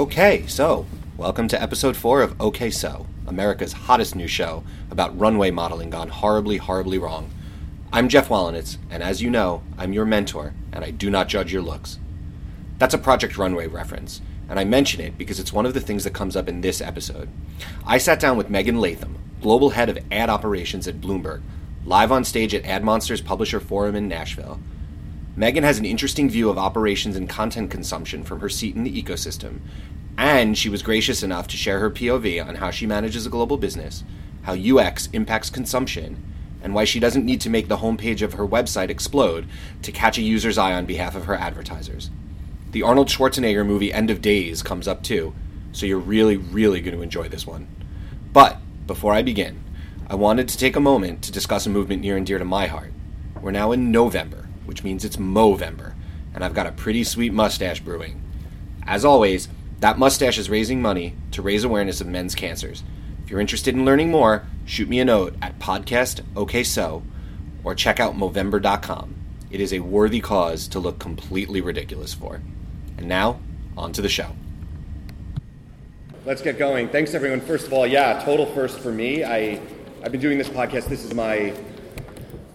Okay, so welcome to episode four of OK So, America's hottest new show about runway modeling gone horribly, horribly wrong. I'm Jeff Wallenitz, and as you know, I'm your mentor, and I do not judge your looks. That's a Project Runway reference, and I mention it because it's one of the things that comes up in this episode. I sat down with Megan Latham, global head of ad operations at Bloomberg, live on stage at AdMonsters Publisher Forum in Nashville. Megan has an interesting view of operations and content consumption from her seat in the ecosystem, and she was gracious enough to share her POV on how she manages a global business, how UX impacts consumption, and why she doesn't need to make the homepage of her website explode to catch a user's eye on behalf of her advertisers. The Arnold Schwarzenegger movie End of Days comes up too, so you're really, really going to enjoy this one. But before I begin, I wanted to take a moment to discuss a movement near and dear to my heart. We're now in November, which means it's Movember, and I've got a pretty sweet mustache brewing. As always, that mustache is raising money to raise awareness of men's cancers. If you're interested in learning more, shoot me a note at podcast okay so or check out Movember.com. It is a worthy cause to look completely ridiculous for. And now, on to the show. Let's get going. Thanks, everyone. First of all, yeah, total first for me. I, I've been doing this podcast. This is my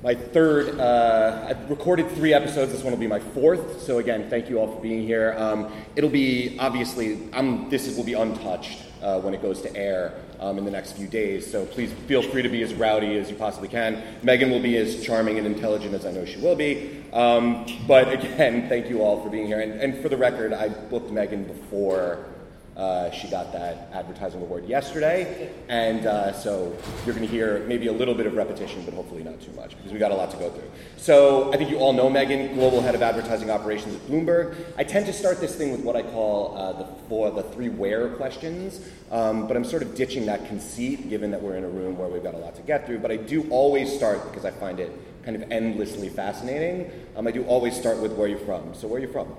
my third. Uh, I've recorded three episodes. This one will be my fourth. So again, thank you all for being here. Um, it'll be obviously. I'm, this will be untouched uh, when it goes to air um, in the next few days. So please feel free to be as rowdy as you possibly can. Megan will be as charming and intelligent as I know she will be. Um, but again, thank you all for being here. And, and for the record, I booked Megan before. Uh, she got that advertising award yesterday, and uh, so you're going to hear maybe a little bit of repetition, but hopefully not too much because we got a lot to go through. So I think you all know Megan, global head of advertising operations at Bloomberg. I tend to start this thing with what I call uh, the four, the three where questions, um, but I'm sort of ditching that conceit given that we're in a room where we've got a lot to get through. But I do always start because I find it kind of endlessly fascinating. Um, I do always start with where you're from. So where are you from?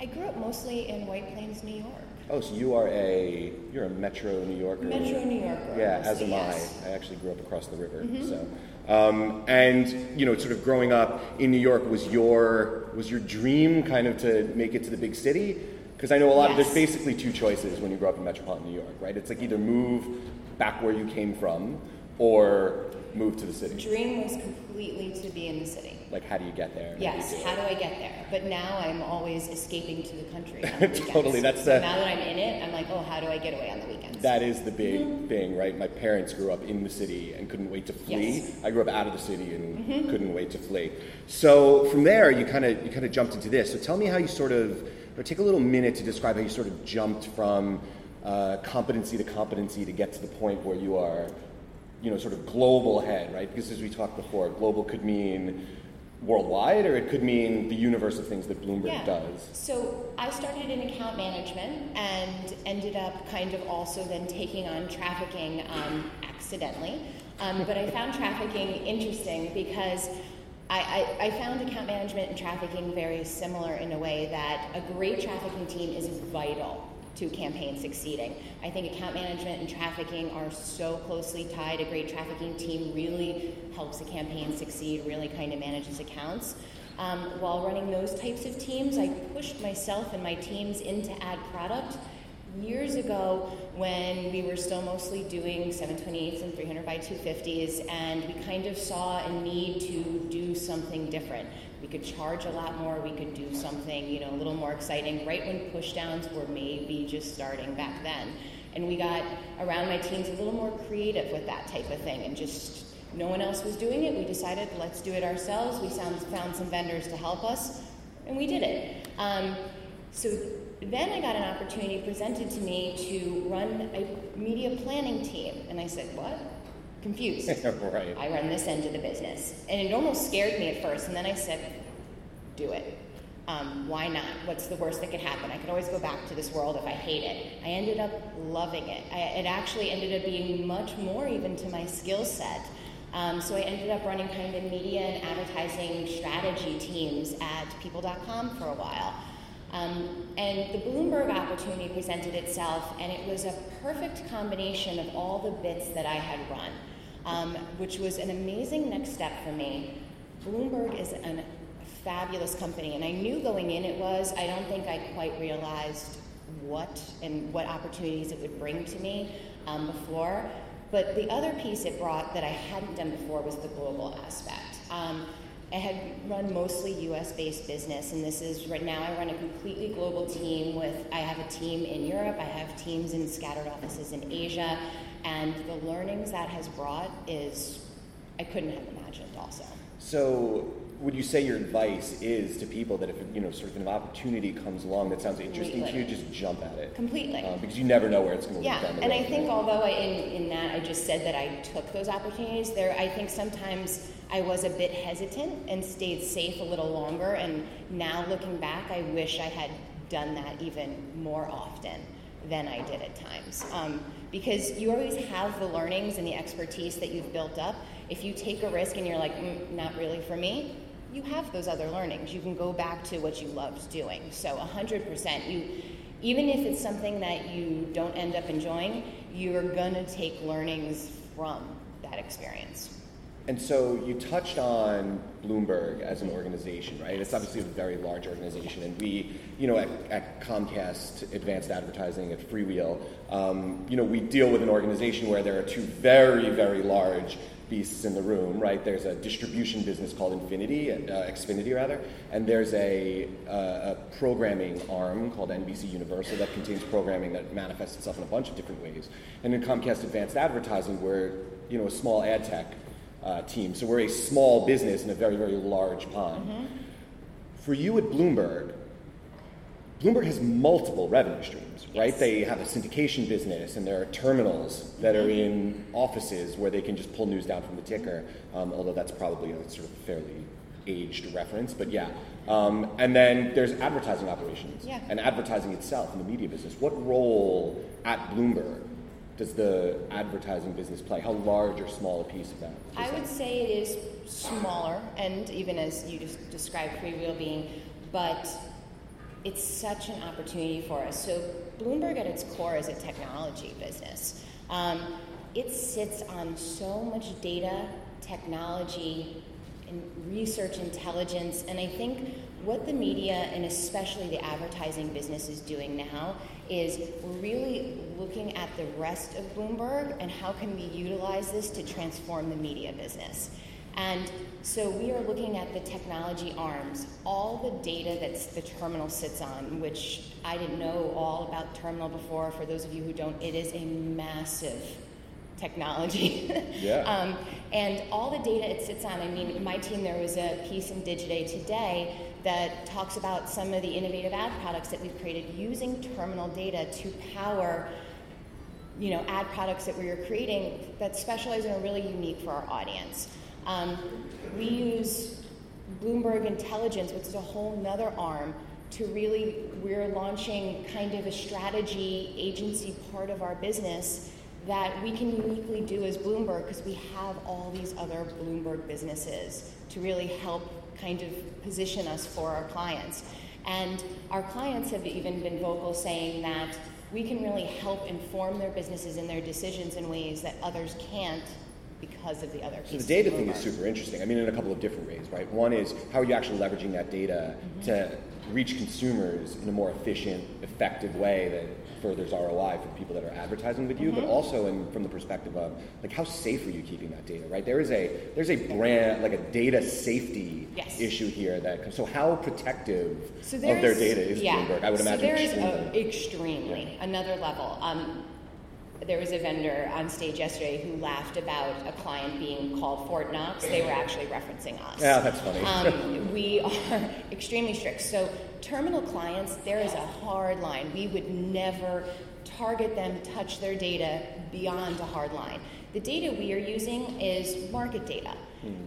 I grew up mostly in White Plains, New York. Oh, so you are a you're a Metro New Yorker. Metro New Yorker. Yeah, as am yes. I. I actually grew up across the river. So, um, and you know, sort of growing up in New York was your was your dream kind of to make it to the big city? Because I know a lot of there's basically two choices when you grow up in metropolitan New York, right? It's like either move back where you came from or move to the city. Dream was completely to be in the city. Like, how do you get there? Yes, do how do I get there? But now I'm always escaping to the country. The. Totally, that's so the- now that I'm in it. I'm like, oh, how do I get away on the weekends? That is the big thing, right? My parents grew up in the city and couldn't wait to flee. Yes. I grew up out of the city and couldn't wait to flee. So from there, you kind of you kind of jumped into this. So tell me how you sort of, or take a little minute to describe how you sort of jumped from uh, competency to competency to get to the point where you are, you know, sort of global head, right? Because as we talked before, global could mean worldwide, or it could mean the universe of things that Bloomberg yeah. does. So I started in account management and ended up kind of also then taking on trafficking um, accidentally. Um, but I found trafficking interesting because I, I, I found account management and trafficking very similar in a way that a great trafficking team is vital to campaign succeeding. I think account management and trafficking are so closely tied. A great trafficking team really helps a campaign succeed, really kind of manages accounts. Um, while running those types of teams, I pushed myself and my teams into ad product years ago when we were still mostly doing 728s and 300 by 250s, and we kind of saw a need to do something different. We could charge a lot more, we could do something, you know, a little more exciting, right when pushdowns were maybe just starting back then. And we got around my teams a little more creative with that type of thing and just no one else was doing it. We decided let's do it ourselves. We found, found some vendors to help us, and we did it. Um, so then I got an opportunity presented to me to run a media planning team, and I said, "What?" Confused. right. I run this end of the business, and it almost scared me at first, and then I said, "Do it." Um, why not? What's the worst that could happen? I could always go back to this world if I hate it. I ended up loving it. I, it actually ended up being much more even to my skill set. Um, so I ended up running kind of media and advertising strategy teams at people.com for a while. Um, and the Bloomberg opportunity presented itself, and it was a perfect combination of all the bits that I had run, um, which was an amazing next step for me. Bloomberg is an fabulous company, and I knew going in it was. I don't think I quite realized what and what opportunities it would bring to me um, before. But the other piece it brought that I hadn't done before was the global aspect. I had run mostly US based business, and this is right now I run a completely global team with, I have a team in Europe, I have teams in scattered offices in Asia, and the learnings that has brought is, I couldn't have imagined also. So, would you say your advice is to people that if you know sort of an opportunity comes along that sounds interesting Completely. to you, just jump at it? Completely. Uh, because you never know where it's going to Yeah, lead down the and road. I think right? although I, in, in that I just said that I took those opportunities, there I think sometimes I was a bit hesitant and stayed safe a little longer. And now looking back, I wish I had done that even more often than I did at times. Um, because you always have the learnings and the expertise that you've built up. If you take a risk and you're like, mm, not really for me, you have those other learnings. You can go back to what you loved doing. So 100%, you even if it's something that you don't end up enjoying, you're going to take learnings from that experience. And so you touched on Bloomberg as an organization, right? It's obviously a very large organization, and we, you know, at, at Comcast Advanced Advertising at Freewheel, um, you know, we deal with an organization where there are two very, very large beasts in the room, right? There's a distribution business called Infinity, uh, Xfinity rather, and there's a, uh, a programming arm called NBC Universal that contains programming that manifests itself in a bunch of different ways. And in Comcast Advanced Advertising, we're, you know, a small ad tech uh, team. So we're a small business in a very, very large pond. Mm-hmm. For you at Bloomberg, Bloomberg has multiple revenue streams, right? Yes. They have a syndication business, and there are terminals that are in offices where they can just pull news down from the ticker. Um, although that's probably a sort of fairly aged reference, but yeah. Um, and then there's advertising operations Yeah. and advertising itself in the media business. What role at Bloomberg does the advertising business play? How large or small a piece of that? is I that? would say it is smaller, and even as you just described Freewheel being, but it's such an opportunity for us. So Bloomberg at its core is a technology business. Um, it sits on so much data, technology, and research intelligence, and I think what the media and especially the advertising business is doing now is we're really looking at the rest of Bloomberg and how can we utilize this to transform the media business. And so we are looking at the technology arms, all the data that the terminal sits on, which I didn't know all about terminal before. For those of you who don't, it is a massive technology. Yeah. um, and all the data it sits on, I mean, my team, there was a piece in Digiday today that talks about some of the innovative ad products that we've created using terminal data to power you know, ad products that we are creating that specialize and are really unique for our audience. Um, we use Bloomberg Intelligence, which is a whole nother arm, to really, we're launching kind of a strategy agency part of our business that we can uniquely do as Bloomberg because we have all these other Bloomberg businesses to really help kind of position us for our clients. And our clients have even been vocal saying that we can really help inform their businesses and their decisions in ways that others can't because of the other So the data thing is super interesting. I mean, in a couple of different ways, right? One is how are you actually leveraging that data to reach consumers in a more efficient, effective way that furthers ROI for people that are advertising with you, but also in, from the perspective of like how safe are you keeping that data, right? There is a there's a brand like a data safety Yes. issue here that so how protective So of their data is yeah. Bloomberg? I would so imagine there is extremely. a, extremely another level. Um, there was a vendor on stage yesterday who laughed about a client being called Fort Knox. They were actually referencing us. Yeah, that's funny. Um, we are extremely strict. So, terminal clients, there is a hard line. We would never target them, touch their data beyond a hard line. The data we are using is market data.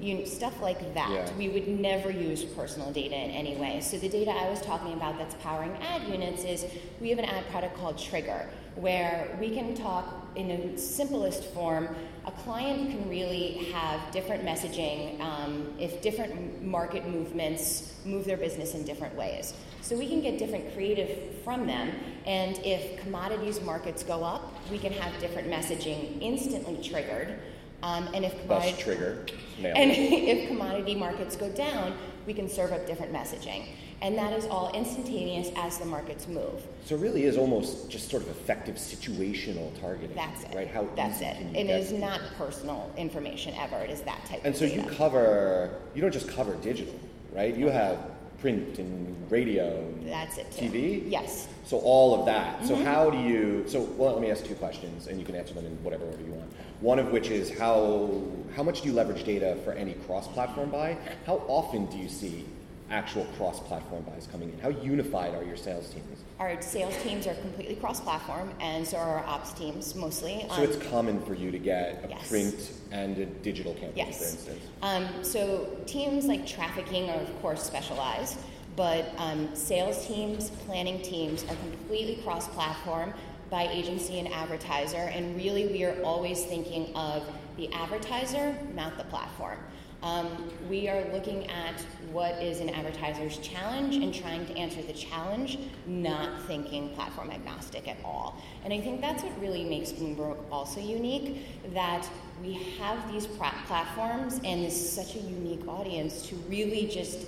You, stuff like that. Yeah. We would never use personal data in any way. So the data I was talking about that's powering ad units is we have an ad product called Trigger, where we can talk in the simplest form. A client can really have different messaging um, if different market movements move their business in different ways. So we can get different creative from them, and if commodities markets go up, we can have different messaging instantly triggered. Um, and if commodity trigger. Nailed and if commodity markets go down, we can serve up different messaging. And that is all instantaneous as the markets move. So it really is almost just sort of effective situational targeting. That's it. Right? How That's it. It is not personal information ever. It is that type And so data. you cover, you don't just cover digital, right? You have print and radio, and That's it too. TV? Yes. So all of that. So Mm-hmm. how do you, so well, let me ask two questions and you can answer them in whatever order you want. One of which is how, how much do you leverage data for any cross-platform buy? How often do you see actual cross-platform buys coming in? How unified are your sales teams? Our sales teams are completely cross-platform, and so are our ops teams mostly. So Um, it's common for you to get a Yes. print and a digital campaign, for Yes. instance. Um, so teams like trafficking are of course specialized, but um, sales teams, planning teams are completely cross-platform by agency and advertiser, and really we are always thinking of the advertiser, not the platform. Um, we are looking at what is an advertiser's challenge and trying to answer the challenge, not thinking platform agnostic at all. And I think that's what really makes Bloomberg also unique that we have these platforms and this is such a unique audience to really just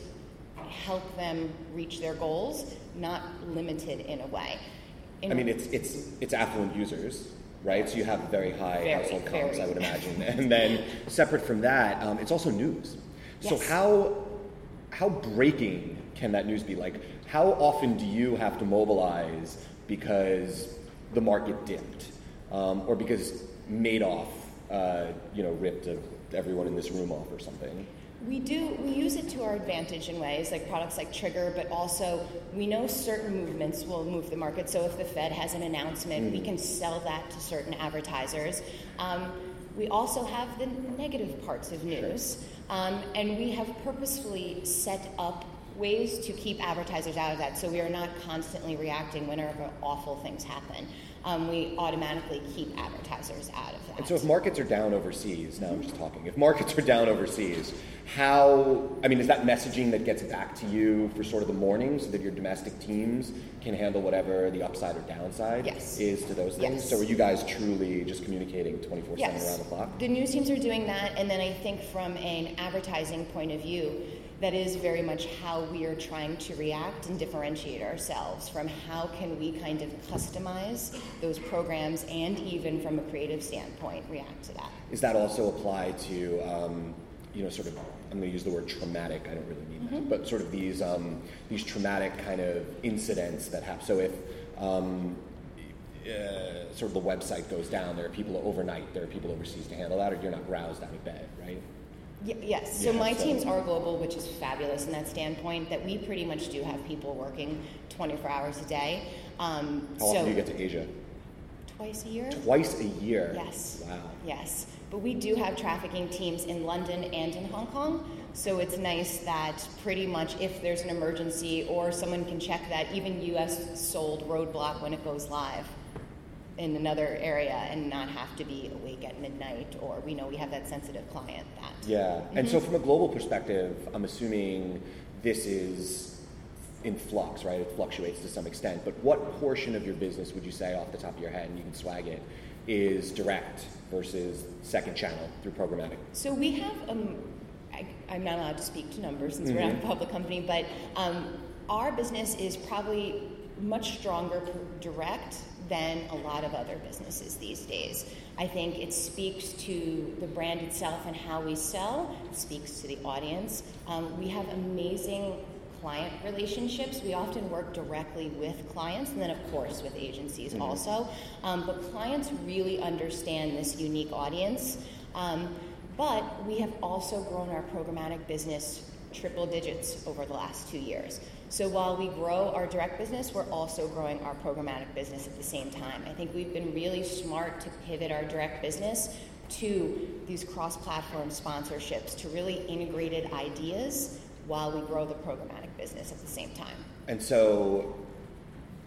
help them reach their goals, not limited in a way. In I mean, it's it's it's affluent users, right? So you have very high Very, household comps. I would imagine. and then separate from that, um, it's also news. So how how breaking can that news be? Like, how often do you have to mobilize because the market dipped, um, or because Madoff, uh, you know, ripped uh everyone in this room off or something? We do, we use it to our advantage in ways like products like Trigger, but also we know certain movements will move the market. So if the Fed has an announcement, we can sell that to certain advertisers. Um, we also have the negative parts of news, um, and we have purposefully set up ways to keep advertisers out of that so we are not constantly reacting whenever awful things happen. Um, we automatically keep advertisers out of that. And so, if markets are down overseas, now I'm just talking. If markets are down overseas, how? I mean, is that messaging that gets back to you for sort of the morning, so that your domestic teams can handle whatever the upside or downside Yes. is to those things? Yes. So, are you guys truly just communicating 24/7 Yes. around the clock? The news teams are doing that, and then I think from an advertising point of view, that is very much how we are trying to react and differentiate ourselves from how can we kind of customize those programs and even from a creative standpoint react to that. Is that also applied to, um, you know, sort of? I'm going to use the word traumatic. I don't really mean that, but sort of these um, these traumatic kind of incidents that happen. So if um, uh, sort of the website goes down, there are people overnight, there are people overseas to handle that, or you're not roused out of bed, right? Y- yes, so Yeah, my so- teams are global, which is fabulous in that standpoint that we pretty much do have people working 24 hours a day. Um, How so often do you get to Asia? twice a year? Twice a year. Yes. Wow. Yes. But we do have trafficking teams in London and in Hong Kong. So it's nice that pretty much if there's an emergency or someone can check that even US sold roadblock when it goes live in another area and not have to be awake at midnight or we know we have that sensitive client that Yeah. And so, from a global perspective, I'm assuming this is in flux, right? It fluctuates to some extent. But what portion of your business would you say, off the top of your head, and you can swag it, is direct versus second channel through programmatic? So we have, um, I, I'm not allowed to speak to numbers since we're not a public company, but um, our business is probably much stronger direct than a lot of other businesses these days. I think it speaks to the brand itself and how we sell. It speaks to the audience. Um, we have amazing client relationships. We often work directly with clients and then, of course, with agencies also. Um, but clients really understand this unique audience. Um, but we have also grown our programmatic business triple digits over the last two years. So while we grow our direct business, we're also growing our programmatic business at the same time. I think we've been really smart to pivot our direct business to these cross platform sponsorships, to really integrated ideas while we grow the programmatic business at the same time. And so,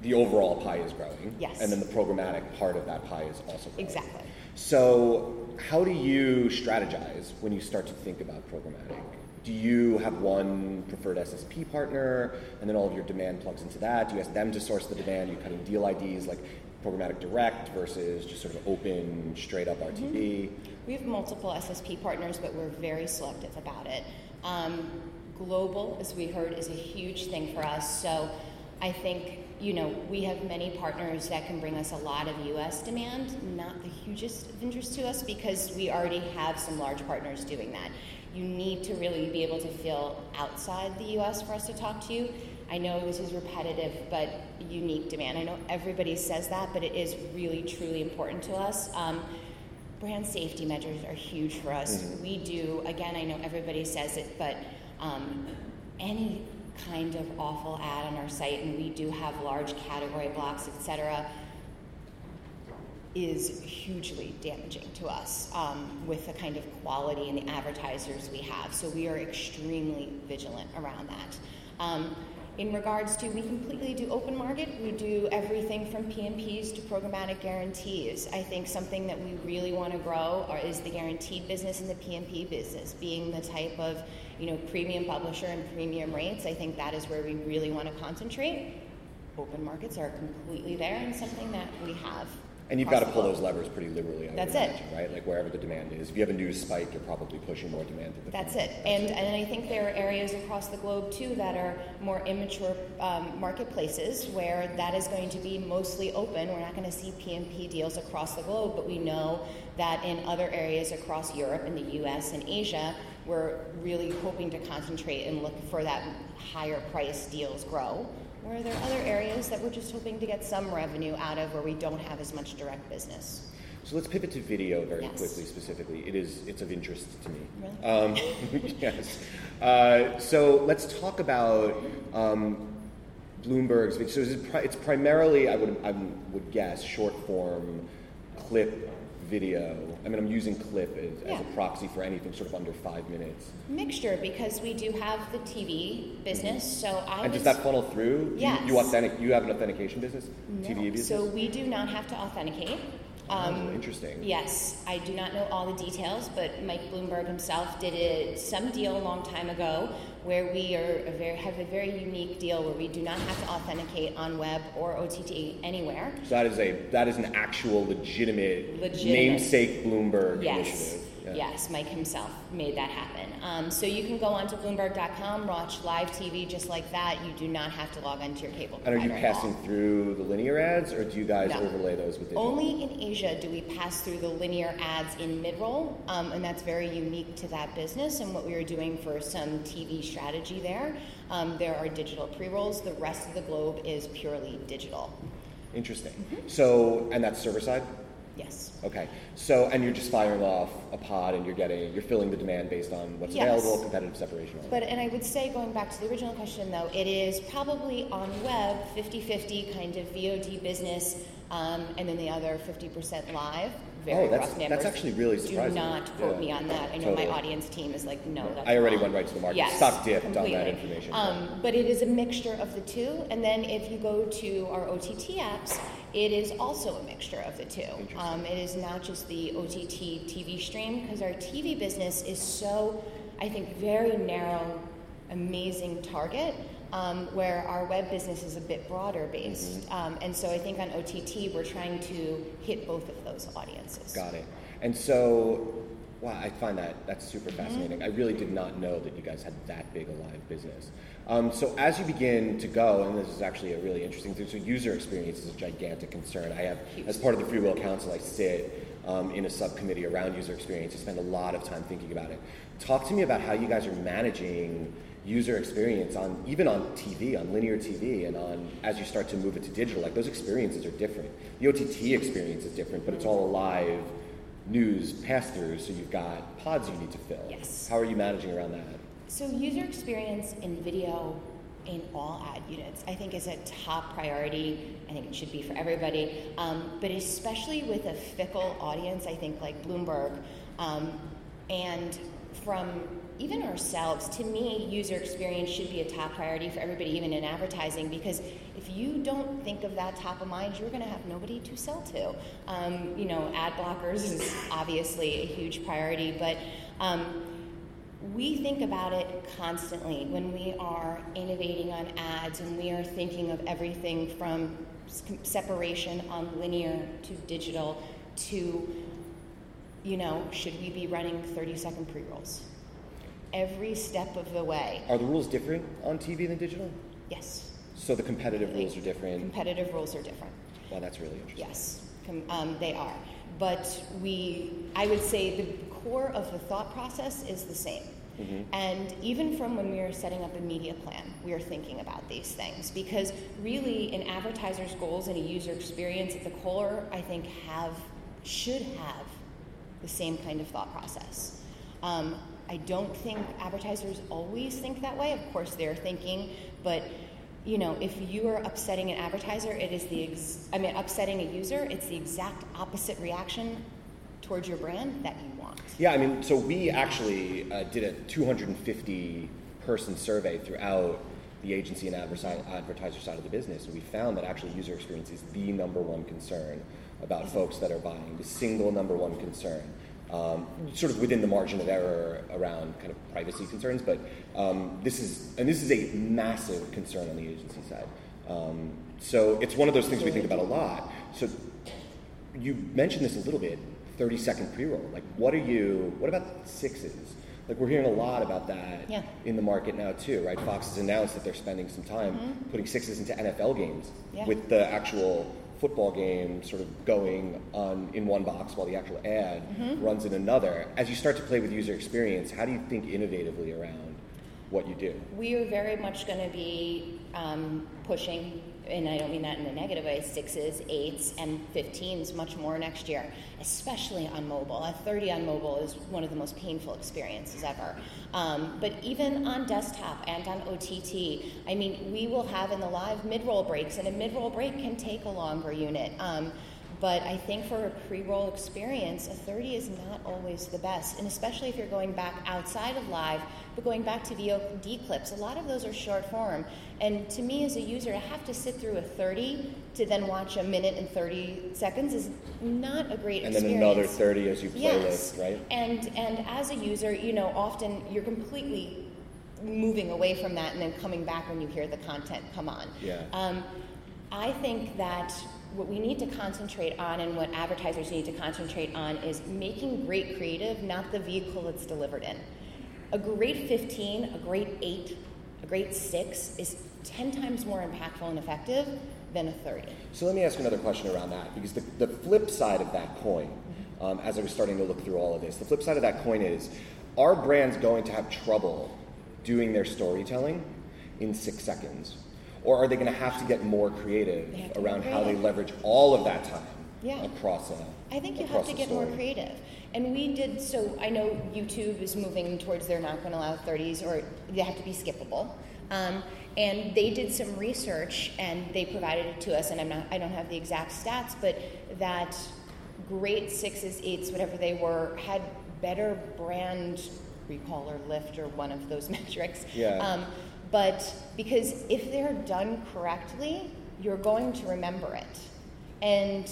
the overall pie is growing. Yes. And then the programmatic part of that pie is also growing. Exactly. So, how do you strategize when you start to think about programmatic? Do you have one preferred SSP partner, and then all of your demand plugs into that? Do you ask them to source the demand? You cutting deal IDs like programmatic direct versus just sort of open, straight up RTB? We have multiple SSP partners, but we're very selective about it. Um, global, as we heard, is a huge thing for us. So I think you know we have many partners that can bring us a lot of U.S. demand. Not the hugest of interest to us because we already have some large partners doing that. You need to really be able to feel outside the U.S. for us to talk to you. I know this is repetitive, but unique demand. I know everybody says that, but it is really, truly important to us. Um, brand safety measures are huge for us. Mm-hmm. We do, again, I know everybody says it, but um, any kind of awful ad on our site, and we do have large category blocks, etc., is hugely damaging to us um, with the kind of quality and the advertisers we have. So we are extremely vigilant around that. Um, in regards to, we completely do open market. We do everything from PMPs to programmatic guarantees. I think something that we really want to grow are, is the guaranteed business and the PMP business, being the type of you know premium publisher and premium rates. I think that is where we really want to concentrate. Open markets are completely there and something that we have and you've got to pull those levers pretty liberally. I That's it, imagine, right? Like wherever the demand is. If you have a news spike, you're probably pushing more demand. To the That's it. That's and it. and I think there are areas across the globe too that are more immature um, marketplaces where that is going to be mostly open. We're not going to see PMP deals across the globe, but we know that in other areas across Europe, in the U.S. and Asia, we're really hoping to concentrate and look for that higher price deals grow or are there other areas that we're just hoping to get some revenue out of where we don't have as much direct business? So let's pivot to video very yes. quickly. Specifically, it is it's of interest to me. Really? Um, yes. Uh, so let's talk about um, Bloomberg's. So it's primarily, I would I would guess, short form clip video. I mean, I'm using clip as, yeah. as, a proxy for anything sort of under five minutes. Mixture, because we do have the TV business. Mm-hmm. So I and was, does that funnel through? Yes. You, you authentic. You have an authentication business. No. TV business. So we do not have to authenticate. Um, oh, interesting. Yes, I do not know all the details, but Mike Bloomberg himself did a, some deal a long time ago where we are a very, have a very unique deal where we do not have to authenticate on web or OTT anywhere. So that is a that is an actual legitimate, legitimate. namesake Bloomberg yes. initiative. Yeah. Yes, Mike himself made that happen. Um, so you can go onto Bloomberg.com, watch live TV just like that. You do not have to log into your cable. And are you passing through the linear ads, or do you guys no. overlay those with digital? Only in Asia do we pass through the linear ads in mid-roll, um, and that's very unique to that business and what we are doing for some TV strategy there. Um, there are digital pre-rolls. The rest of the globe is purely digital. Interesting. Mm-hmm. So, and that's server side. Yes. Okay. So, and you're just firing off a pod and you're getting, you're filling the demand based on what's yes. available, competitive separation. But, and I would say, going back to the original question though, it is probably on web 50 50 kind of VOD business, um, and then the other 50% live. Very oh, that's, rough numbers. That's actually really surprising. Do not quote yeah. me on that. I know totally. my audience team is like, no, that's I already wrong. went right to the market. Yes, Stock dipped on that information. Um, but it is a mixture of the two. And then if you go to our OTT apps, it is also a mixture of the two. Um, it is not just the OTT TV stream because our TV business is so, I think, very narrow, amazing target. Um, where our web business is a bit broader based. Mm-hmm. Um, and so I think on OTT, we're trying to hit both of those audiences. Got it. And so, wow, I find that that's super fascinating. I really did not know that you guys had that big a live business. Um, so as you begin to go, and this is actually a really interesting thing, so user experience is a gigantic concern. I have, as part of the Freewheel Council, I sit um, in a subcommittee around user experience. I spend a lot of time thinking about it. Talk to me about how you guys are managing user experience on even on TV, on linear TV, and on as you start to move it to digital. Like those experiences are different. The OTT experience is different, but it's all live news pass through. So you've got pods you need to fill. Yes. How are you managing around that? So user experience in video in all ad units, I think is a top priority. I think it should be for everybody, um, but especially with a fickle audience, I think like Bloomberg, um, and from even ourselves, to me, user experience should be a top priority for everybody, even in advertising, because if you don't think of that top of mind, you're going to have nobody to sell to. Um, you know, ad blockers is obviously a huge priority, but um, we think about it constantly when we are innovating on ads and we are thinking of everything from separation on linear to digital to, you know, should we be running 30 second pre rolls? every step of the way. Are the rules different on TV than digital? Yes. So the competitive rules are different. Competitive rules are different. Well, that's really interesting. Yes, Com- um, they are. But we, I would say the core of the thought process is the same. Mm-hmm. And even from when we are setting up a media plan, we are thinking about these things because really, an advertiser's goals and a user experience at the core, I think, have should have the same kind of thought process. Um, I don't think advertisers always think that way. Of course, they're thinking, but you know, if you are upsetting an advertiser, it is the ex- I mean, upsetting a user, it's the exact opposite reaction towards your brand that you want. Yeah, I mean, so we actually uh, did a 250 person survey throughout the agency and advertiser side of the business, and we found that actually user experience is the number one concern about folks that are buying, the single number one concern. Um, sort of within the margin of error around kind of privacy concerns, but um, this is and this is a massive concern on the agency side. Um, so it's one of those things we think about a lot. So you mentioned this a little bit 30 second pre-roll like what are you what about sixes like we're hearing a lot about that Yeah. in the market now too right fox has announced that they're spending some time putting sixes into nfl games Mm-hmm. Yeah. with the actual football game sort of going on in one box while the actual ad Mm-hmm. runs in another as you start to play with user experience how do you think innovatively around what you do We are very much going to be um, pushing, and I don't mean that in a negative way, sixes, eights, and 15s much more next year, especially on mobile. A 30 on mobile is one of the most painful experiences ever. Um, but even on desktop and on OTT, I mean, we will have in the live mid roll breaks, and a mid roll break can take a longer unit. Um, but I think for a pre roll experience, a 30 is not always the best. And especially if you're going back outside of live, but going back to VOD clips, a lot of those are short form. And to me as a user, to have to sit through a 30 to then watch a minute and 30 seconds is not a great and then another 30 as you playlist Yes. right And and as a user, you know, often you're completely moving away from that and then coming back when you hear the content come on. Yeah. Um, I think that what we need to concentrate on and what advertisers need to concentrate on is making great creative, not the vehicle it's delivered in. A great 15, a great 8, a great 6 is 10 times more impactful and effective than a 30. So let me ask another question around that, because the, the flip side of that coin, um, as I was starting to look through all of this, the flip side of that coin is, are brands going to have trouble doing their storytelling in six seconds? Or are they going to have to get more creative They have to around how they leverage all of that time Yeah. across a I think you have to get more creative. And we did, so I know YouTube is moving towards they're not going to allow 30s or they have to be skippable. Um, and they did some research and they provided it to us, and I'm not, I don't have the exact stats, but that great sixes, eights, whatever they were, had better brand recall or lift or one of those metrics. Yeah. Um, but because if they're done correctly, you're going to remember it. And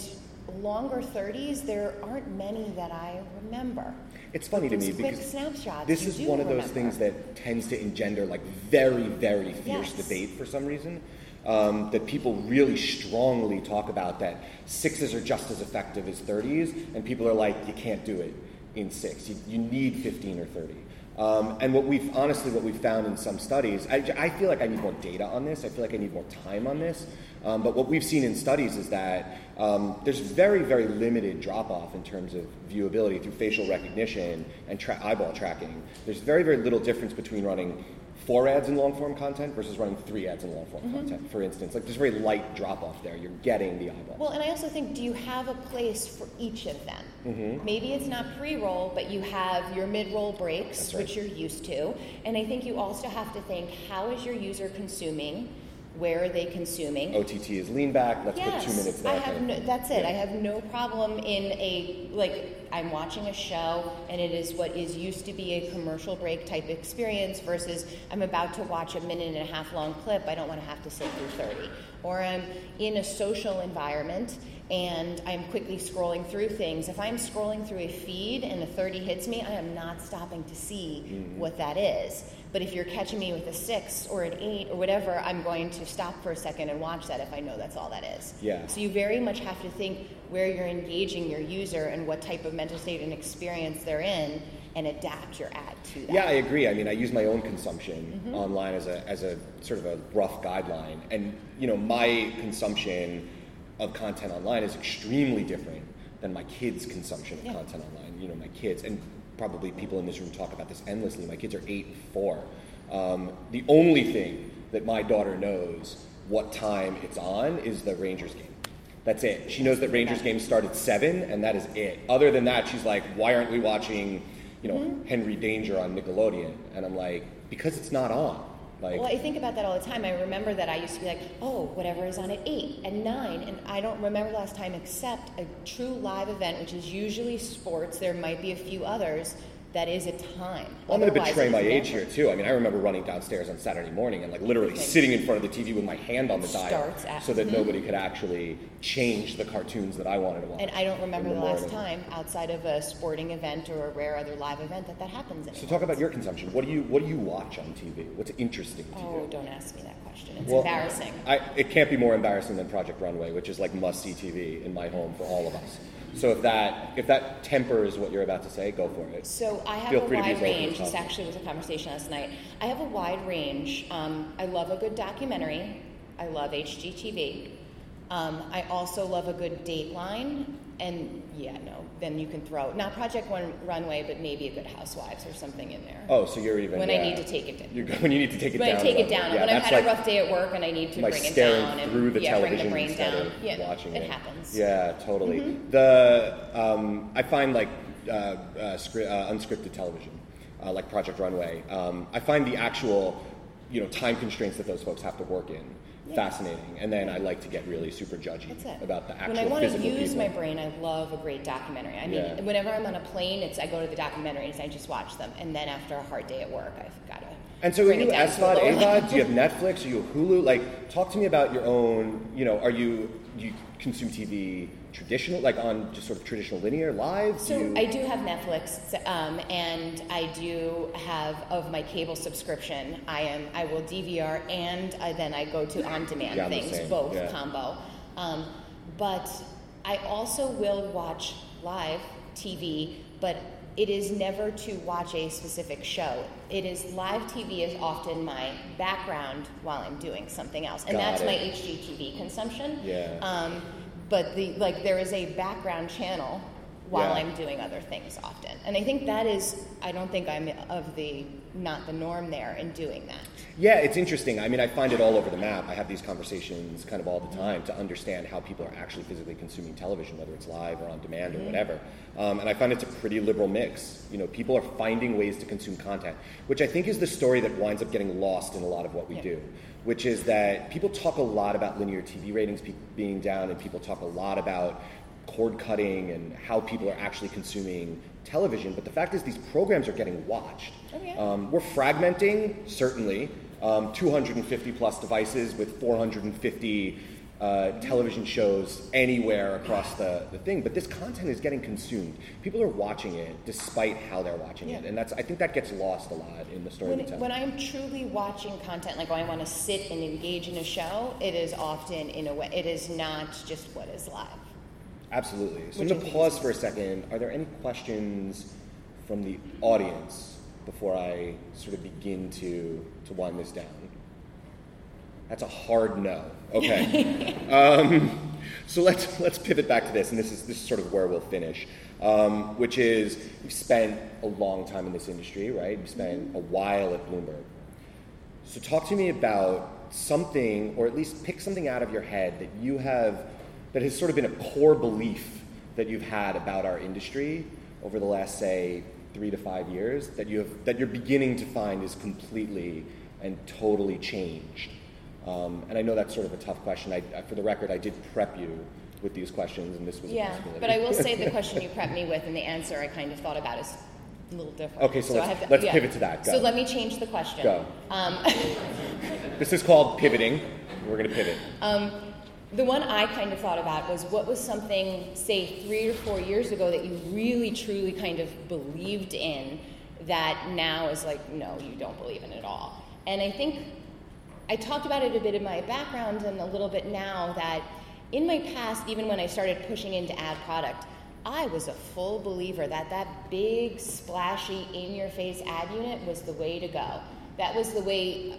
longer 30s, there aren't many that I remember. It's funny to me because snapshots, this is one of those things that tends to engender like very, very fierce Yes. debate for some reason. Um, that people really strongly talk about that sixes are just as effective as 30s, and people are like, you can't do it in six. You, you need 15 or 30. Um, and what we've honestly, what we've found in some studies, I, I feel like I need more data on this. I feel like I need more time on this. Um, but what we've seen in studies is that um, there's very, very limited drop off in terms of viewability through facial recognition and tra- eyeball tracking. There's very, very little difference between running four ads in long form content versus running three ads in long form Mm-hmm. content, for instance. Like there's very light drop off there. You're getting the eyeball. Well, and I also think, do you have a place for each of them? Mm-hmm. Maybe it's not pre-roll, but you have your mid-roll breaks, right. which you're used to. And I think you also have to think, how is your user consuming? Where are they consuming? OTT is lean back. Let's yes, put two minutes there. I have no, that's it. Yeah. I have no problem in a like I'm watching a show and it is what is used to be a commercial break type experience versus I'm about to watch a minute and a half long clip. I don't want to have to sit through 30. Or I'm in a social environment and I'm quickly scrolling through things, if I'm scrolling through a feed and a 30 hits me, I am not stopping to see Mm-hmm. what that is. But if you're catching me with a six or an eight or whatever, I'm going to stop for a second and watch that if I know that's all that is. Yeah. So you very much have to think where you're engaging your user and what type of mental state and experience they're in and adapt your ad to that. Yeah, I agree. I mean, I use my own consumption online as a, as a sort of a rough guideline. And, you know, my consumption of content online is extremely different than my kids' consumption of Yeah. content online. You know, my kids, and probably people in this room talk about this endlessly. My kids are eight and four. Um, the only thing that my daughter knows what time it's on is the Rangers game. That's it. She knows that Rangers game start at seven, and that is it. Other than that, she's like, "Why aren't we watching, you know, Henry Danger on Nickelodeon?" And I'm like, "Because it's not on." Like, Well, I think about that all the time. I remember that I used to be like, oh, whatever is on at 8 and 9. And I don't remember last time except a true live event, which is usually sports. There might be a few others that is a time. I'm going to betray my age here too. I mean, I remember running downstairs on Saturday morning and like literally Thanks. sitting in front of the TV with my hand on the dial, so that Mhm. nobody could actually change the cartoons that I wanted to watch. And I don't remember in the, last morning. time outside of a sporting event or a rare other live event that that happens anymore. So talk about your consumption. What do you What do you watch on TV? What's interesting to Oh, you? don't ask me that question. It's Well, embarrassing. I, it can't be more embarrassing than Project Runway, which is like must see TV in my home for all of us. So if that if that tempers what you're about to say, go for it. So I have Feel a free to be wide as open as range. This actually was a conversation last night. I have a wide range. Um, I love a good documentary. I love HGTV. Um, I also love a good Dateline. And yeah, no, then you can throw not Project One Runway, but maybe a good Housewives or something in there. Oh, so you're even when yeah. I need to take it down. You're, when you need to take it when down. I take it down, Yeah, when I've had like, a rough day at work and I need to like bring it down and through the yeah, bring television the brain down. yeah, watching it it. happens. Yeah, totally. Mm-hmm. The um, I find like uh, uh, scri- uh, unscripted television, uh, like Project Runway. Um, I find the actual, you know, time constraints that those folks have to work in Yeah. fascinating, and then I like to get really super judgy about the actual when I want to use people. my brain, I love a great documentary. I mean, Yeah. whenever I'm on a plane, it's I go to the documentaries, I just watch them, and then after a hard day at work, I've got to. And so, are you SVOD, AVOD? Do you have Netflix? Are you Hulu? Like, talk to me about your own. You know, are you you consume TV traditional, like on just sort of traditional linear live? So do you, I do have Netflix, um, and I do have of my cable subscription. I am I will DVR and I, then I go to on-demand Yeah, I'm the things, both yeah. combo. Um, but I also will watch live TV, but it is never to watch a specific show. It is live TV is often my background while I'm doing something else, and Got that's my. HGTV consumption. Yeah. Um, but the like there is a background channel while Yeah. I'm doing other things often. And I think that is I don't think I'm of the not the norm there in doing that. Yeah, it's interesting. I mean, I find it all over the map. I have these conversations kind of all the time to understand how people are actually physically consuming television, whether it's live or on demand or whatever. Um, and I find it's a pretty liberal mix. You know, people are finding ways to consume content, which I think is the story that winds up getting lost in a lot of what we Yeah. do. Which is that people talk a lot about linear TV ratings pe- being down, and people talk a lot about cord cutting and how people are actually consuming television. But the fact is, these programs are getting watched. Oh, yeah. Um, we're fragmenting, certainly. Um, 250 plus devices with 450 uh, television shows anywhere across the, the thing. But this content is getting consumed. People are watching it despite how they're watching it. And that's I think that gets lost a lot in the story When, when I'm truly watching content, like when I want to sit and engage in a show, it is often in a way, it is not just what is live. Absolutely. So Which I'm going to pause for a second. Are there any questions from the audience before I sort of begin to, to wind this down? That's a hard no. Okay. um, so let's let's pivot back to this, and this is this is sort of where we'll finish, um, which is you've spent a long time in this industry, right? You've spent a while at Bloomberg. So talk to me about something, or at least pick something out of your head that you have, that has sort of been a core belief that you've had about our industry over the last, say, three to five years that you have, that you're beginning to find is completely and totally changed. Um, and I know that's sort of a tough question. I, I, for the record, I did prep you with these questions, and this was a Yeah, but I will say the question you prepped me with and the answer I kind of thought about is a little different. Okay, so I let's- have let's pivot to that. Go. So let me change the question. Go. Um, this is called pivoting. We're going to pivot. The one I kind of thought about was what was something, say, three or four years ago that you really truly kind of believed in that now is like, no, you don't believe in at all. And I think I talked about it a bit in my background and a little bit now that in my past, even when I started pushing into ad product, I was a full believer that that big, splashy, in your face ad unit was the way to go. That was the way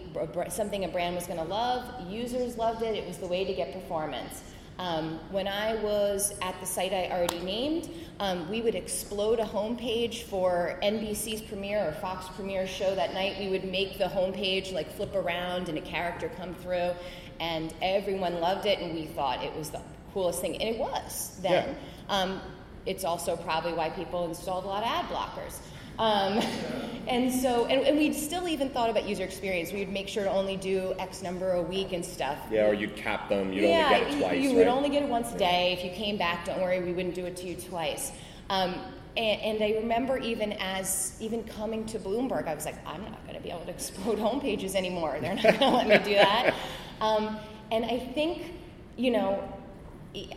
something a brand was going to love. Users loved it. It was the way to get performance. Um, when I was at the site I already named, um, we would explode a homepage for NBC's premiere or Fox premiere show that night. We would make the homepage like flip around and a character come through, and everyone loved it, and we thought it was the coolest thing, and it was then. Yeah. Um, it's also probably why people installed a lot of ad blockers. Um, and so, and, and, we'd still even thought about user experience. We'd make sure to only do X number a week and stuff. Yeah, or you'd cap them. You'd yeah, only get it twice. You right? would only get it once a day. If you came back, don't worry, we wouldn't do it to you twice. Um, and, and, I remember even as even coming to Bloomberg, I was like, I'm not going to be able to explode homepages anymore. They're not going to let me do that. Um, and I think, you know,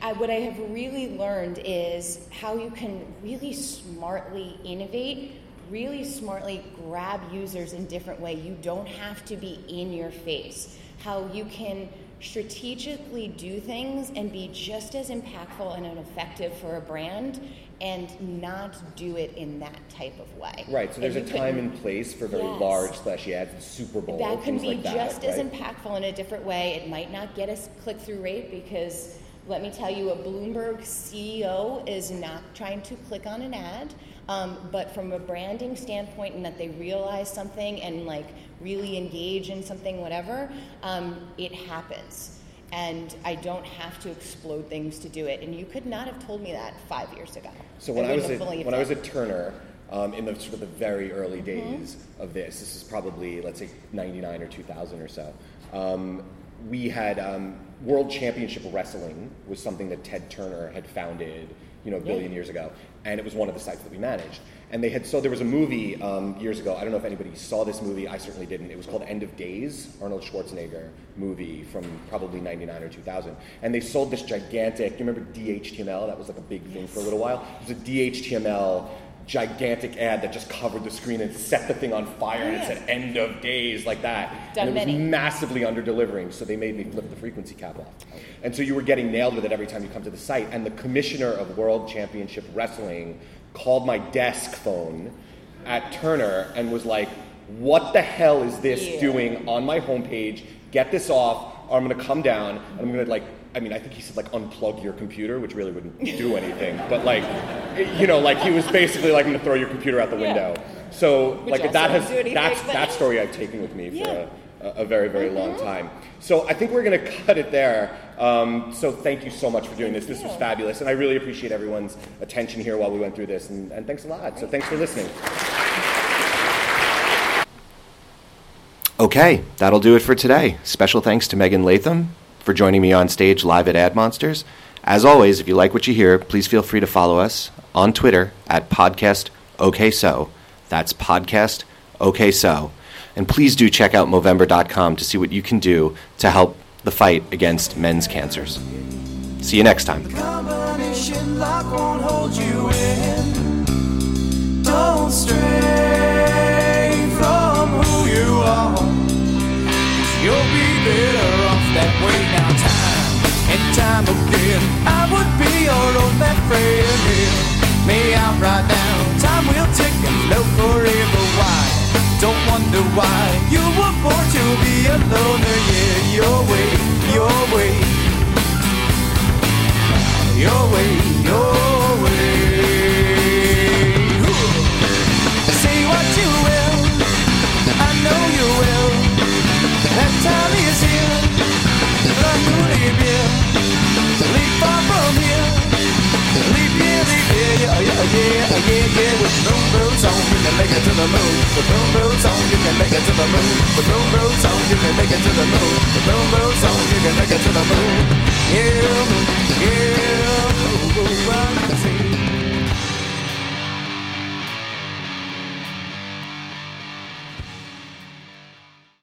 I, what I have really learned is how you can really smartly innovate really smartly grab users in different way. You don't have to be in your face. How you can strategically do things and be just as impactful and effective for a brand and not do it in that type of way. Right. So there's a time and place for very yes. large splashy ads, and Super Bowl. That can be like just that, as right? impactful in a different way. It might not get a click through rate because let me tell you, a Bloomberg CEO is not trying to click on an ad. Um, but from a branding standpoint, and that they realize something and like really engage in something, whatever, um, it happens. And I don't have to explode things to do it. And you could not have told me that five years ago. So when I, I was at, when. I was at Turner, um, in the sort of the very early mm-hmm. days mm-hmm. of this, this is probably let's say '99 or 2000 or so. Um, we had um, World Championship Wrestling was something that Ted Turner had founded, you know, a billion yeah. years ago and it was one of the sites that we managed. And they had so there was a movie um, years ago. I don't know if anybody saw this movie. I certainly didn't. It was called End of Days, Arnold Schwarzenegger movie from probably '99 or 2000. And they sold this gigantic. You remember DHTML? That was like a big thing for a little while. It was a DHTML gigantic ad that just covered the screen and set the thing on fire and it said end of days like that. Done and it was many. massively under delivering, so they made me flip the frequency cap off. And so you were getting nailed with it every time you come to the site. And the commissioner of World Championship Wrestling called my desk phone at Turner and was like, What the hell is this yeah. doing on my homepage? Get this off, or I'm gonna come down and I'm gonna like I mean, I think he said like unplug your computer, which really wouldn't do anything. but like, you know, like he was basically like, I'm gonna throw your computer out the window. Yeah. So which like that has anything, that's but... that story I've taken with me for a, a, very very mm-hmm. long time. So I think we're gonna cut it there. Um, so thank you so much for doing thank this. You. This was fabulous, and I really appreciate everyone's attention here while we went through this. And, and thanks a lot. So thanks for listening. Okay, that'll do it for today. Special thanks to Megan Latham, for joining me on stage live at AdMonsters. As always, if you like what you hear, please feel free to follow us on Twitter at podcast okay so. That's podcast okay so. And please do check out Movember.com to see what you can do to help the fight against men's cancers. See you next time. You'll be and time again I would be your old best friend. Me out right now Time will tick and flow forever Why? Don't wonder why You were born to be a loner. Yeah, your way, your way. Your way, your way. Say what you will I know you will. That time is here leave here far from here. Leap yeah, leap year, yeah, yeah, yeah, yeah, yeah. With the boom boots on, you can make it to the moon. With boom boots on, you can make it to the moon. With boom boots on, you can make it to the moon. With boom boots on, you can make it to the moon. Yeah, yeah, oh, I can see.